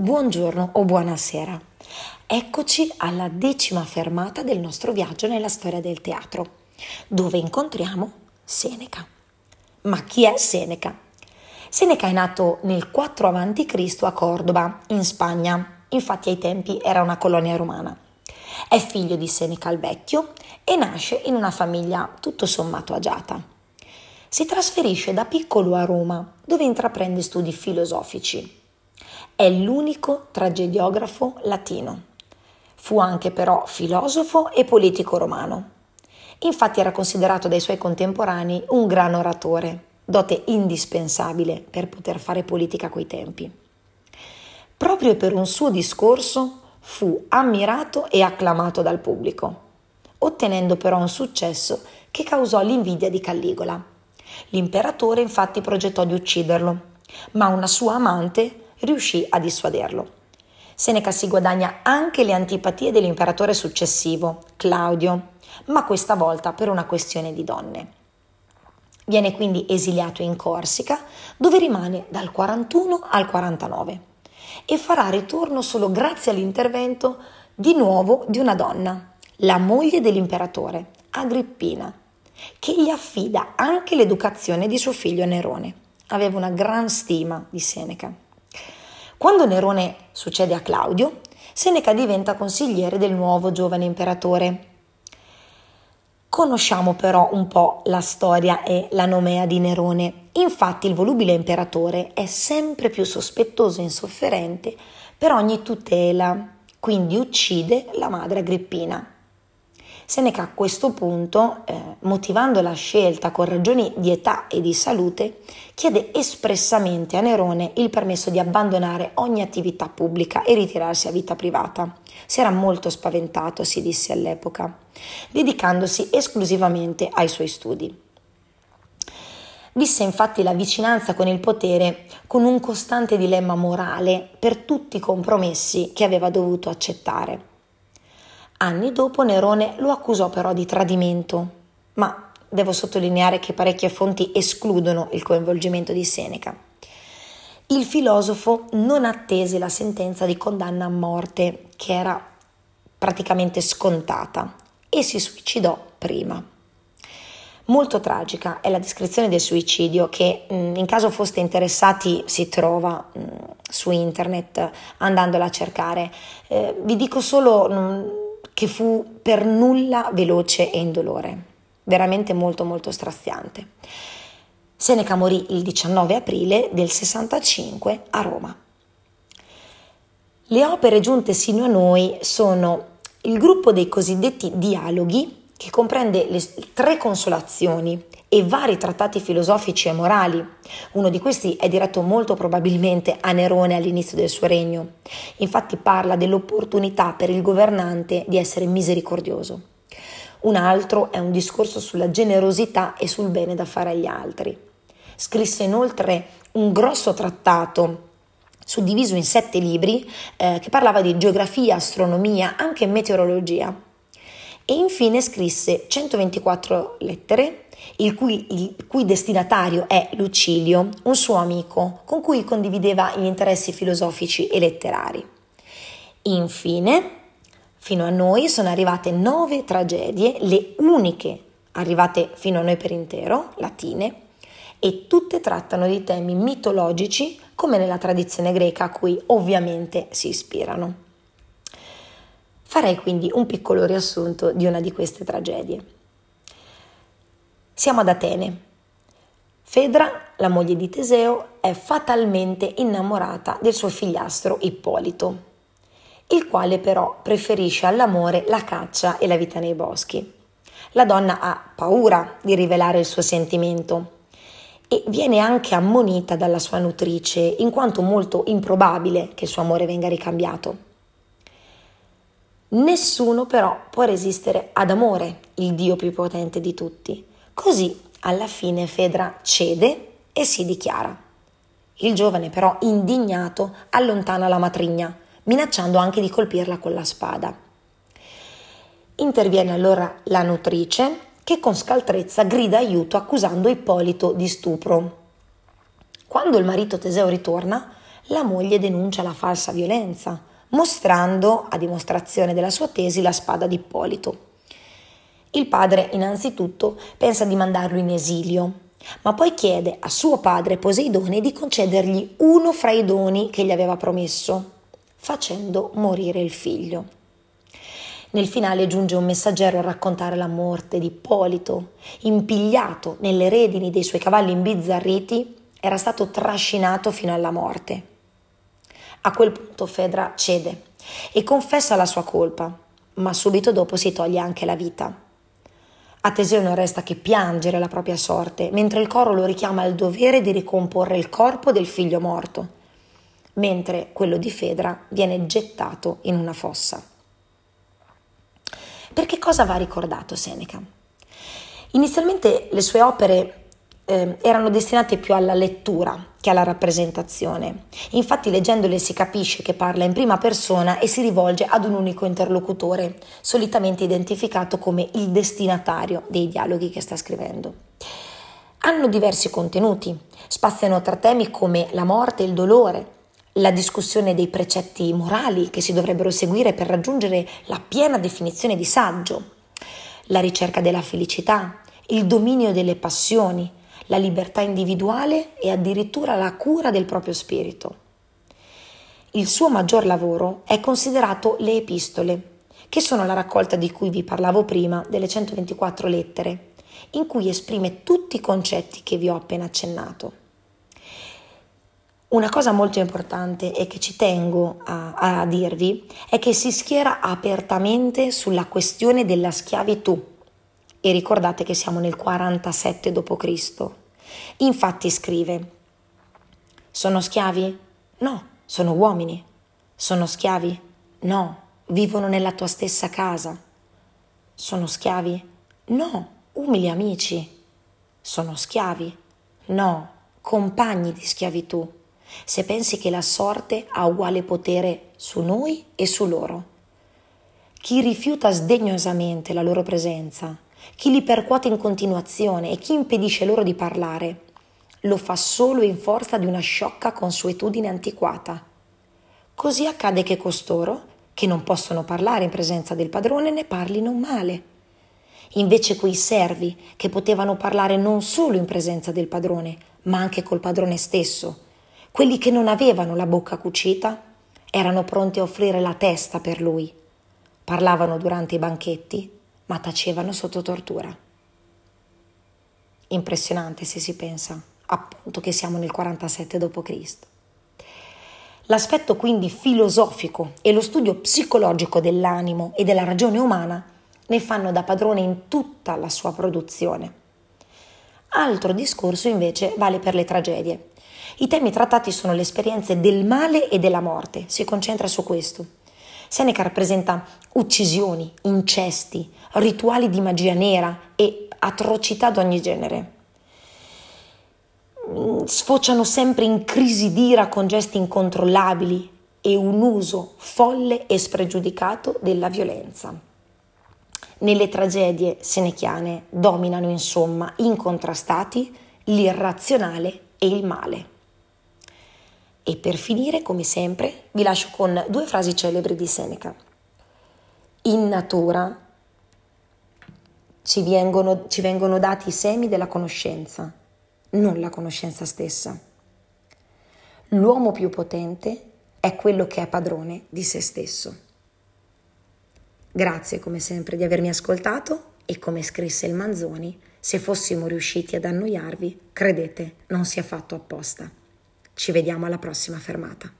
Buongiorno o buonasera. Eccoci alla decima fermata del nostro viaggio nella storia del teatro, dove incontriamo Seneca. Ma chi è Seneca? Seneca è nato nel 4 a.C. a Cordoba, in Spagna, infatti ai tempi era una colonia romana. È figlio di Seneca il Vecchio e nasce in una famiglia tutto sommato agiata. Si trasferisce da piccolo a Roma, dove intraprende studi filosofici è l'unico tragediografo latino. Fu anche però filosofo e politico romano. Infatti era considerato dai suoi contemporanei un gran oratore, dote indispensabile per poter fare politica a quei tempi. Proprio per un suo discorso fu ammirato e acclamato dal pubblico, ottenendo però un successo che causò l'invidia di Calligola. L'imperatore infatti progettò di ucciderlo, ma una sua amante riuscì a dissuaderlo. Seneca si guadagna anche le antipatie dell'imperatore successivo, Claudio, ma questa volta per una questione di donne. Viene quindi esiliato in Corsica, dove rimane dal 41 al 49 e farà ritorno solo grazie all'intervento di nuovo di una donna, la moglie dell'imperatore, Agrippina, che gli affida anche l'educazione di suo figlio Nerone. Aveva una gran stima di Seneca. Quando Nerone succede a Claudio, Seneca diventa consigliere del nuovo giovane imperatore. Conosciamo però un po' la storia e la nomea di Nerone. Infatti il volubile imperatore è sempre più sospettoso e insofferente per ogni tutela, quindi uccide la madre Agrippina. Seneca a questo punto, eh, motivando la scelta con ragioni di età e di salute, chiede espressamente a Nerone il permesso di abbandonare ogni attività pubblica e ritirarsi a vita privata. Si era molto spaventato, si disse all'epoca, dedicandosi esclusivamente ai suoi studi. Visse infatti la vicinanza con il potere con un costante dilemma morale per tutti i compromessi che aveva dovuto accettare. Anni dopo Nerone lo accusò però di tradimento, ma devo sottolineare che parecchie fonti escludono il coinvolgimento di Seneca. Il filosofo non attese la sentenza di condanna a morte, che era praticamente scontata, e si suicidò prima. Molto tragica è la descrizione del suicidio che in caso foste interessati si trova su internet andandola a cercare. Eh, vi dico solo che fu per nulla veloce e indolore, veramente molto molto straziante. Seneca morì il 19 aprile del 65 a Roma. Le opere giunte sino a noi sono il gruppo dei cosiddetti dialoghi, che comprende le tre consolazioni e vari trattati filosofici e morali. Uno di questi è diretto molto probabilmente a Nerone all'inizio del suo regno. Infatti parla dell'opportunità per il governante di essere misericordioso. Un altro è un discorso sulla generosità e sul bene da fare agli altri. Scrisse inoltre un grosso trattato suddiviso in sette libri eh, che parlava di geografia, astronomia, anche meteorologia. E infine scrisse 124 lettere il cui, il cui destinatario è Lucilio, un suo amico con cui condivideva gli interessi filosofici e letterari. Infine, fino a noi sono arrivate nove tragedie, le uniche arrivate fino a noi per intero, latine, e tutte trattano di temi mitologici come nella tradizione greca a cui ovviamente si ispirano. Farei quindi un piccolo riassunto di una di queste tragedie. Siamo ad Atene. Fedra, la moglie di Teseo, è fatalmente innamorata del suo figliastro Ippolito, il quale però preferisce all'amore la caccia e la vita nei boschi. La donna ha paura di rivelare il suo sentimento e viene anche ammonita dalla sua nutrice, in quanto molto improbabile che il suo amore venga ricambiato. Nessuno però può resistere ad amore, il Dio più potente di tutti. Così alla fine Fedra cede e si dichiara. Il giovane però, indignato, allontana la matrigna, minacciando anche di colpirla con la spada. Interviene allora la nutrice che con scaltrezza grida aiuto accusando Ippolito di stupro. Quando il marito Teseo ritorna, la moglie denuncia la falsa violenza, mostrando a dimostrazione della sua tesi la spada di Ippolito. Il padre innanzitutto pensa di mandarlo in esilio, ma poi chiede a suo padre Poseidone di concedergli uno fra i doni che gli aveva promesso, facendo morire il figlio. Nel finale giunge un messaggero a raccontare la morte di Ippolito, impigliato nelle redini dei suoi cavalli imbizzarriti, era stato trascinato fino alla morte. A quel punto Fedra cede e confessa la sua colpa, ma subito dopo si toglie anche la vita. A Teseo non resta che piangere la propria sorte, mentre il coro lo richiama al dovere di ricomporre il corpo del figlio morto, mentre quello di Fedra viene gettato in una fossa. Perché cosa va ricordato Seneca? Inizialmente le sue opere eh, erano destinate più alla lettura che alla rappresentazione. Infatti leggendole si capisce che parla in prima persona e si rivolge ad un unico interlocutore, solitamente identificato come il destinatario dei dialoghi che sta scrivendo. Hanno diversi contenuti, spaziano tra temi come la morte il dolore, la discussione dei precetti morali che si dovrebbero seguire per raggiungere la piena definizione di saggio, la ricerca della felicità, il dominio delle passioni, la libertà individuale e addirittura la cura del proprio spirito. Il suo maggior lavoro è considerato le epistole, che sono la raccolta di cui vi parlavo prima delle 124 lettere, in cui esprime tutti i concetti che vi ho appena accennato. Una cosa molto importante e che ci tengo a, a dirvi è che si schiera apertamente sulla questione della schiavitù e ricordate che siamo nel 47 d.C. Infatti scrive, sono schiavi? No, sono uomini. Sono schiavi? No, vivono nella tua stessa casa. Sono schiavi? No, umili amici. Sono schiavi? No, compagni di schiavitù. Se pensi che la sorte ha uguale potere su noi e su loro. Chi rifiuta sdegnosamente la loro presenza chi li percuote in continuazione e chi impedisce loro di parlare, lo fa solo in forza di una sciocca consuetudine antiquata. Così accade che costoro, che non possono parlare in presenza del padrone, ne parlino male. Invece quei servi, che potevano parlare non solo in presenza del padrone, ma anche col padrone stesso, quelli che non avevano la bocca cucita, erano pronti a offrire la testa per lui. Parlavano durante i banchetti ma tacevano sotto tortura. Impressionante se si pensa appunto che siamo nel 47 d.C. L'aspetto quindi filosofico e lo studio psicologico dell'animo e della ragione umana ne fanno da padrone in tutta la sua produzione. Altro discorso invece vale per le tragedie. I temi trattati sono le esperienze del male e della morte, si concentra su questo. Seneca rappresenta uccisioni, incesti, rituali di magia nera e atrocità d'ogni genere. Sfociano sempre in crisi d'ira con gesti incontrollabili e un uso folle e spregiudicato della violenza. Nelle tragedie senechiane dominano insomma incontrastati l'irrazionale e il male. E per finire, come sempre, vi lascio con due frasi celebri di Seneca. In natura ci vengono, ci vengono dati i semi della conoscenza, non la conoscenza stessa. L'uomo più potente è quello che è padrone di se stesso. Grazie come sempre di avermi ascoltato e come scrisse il Manzoni, se fossimo riusciti ad annoiarvi, credete, non sia fatto apposta. Ci vediamo alla prossima fermata.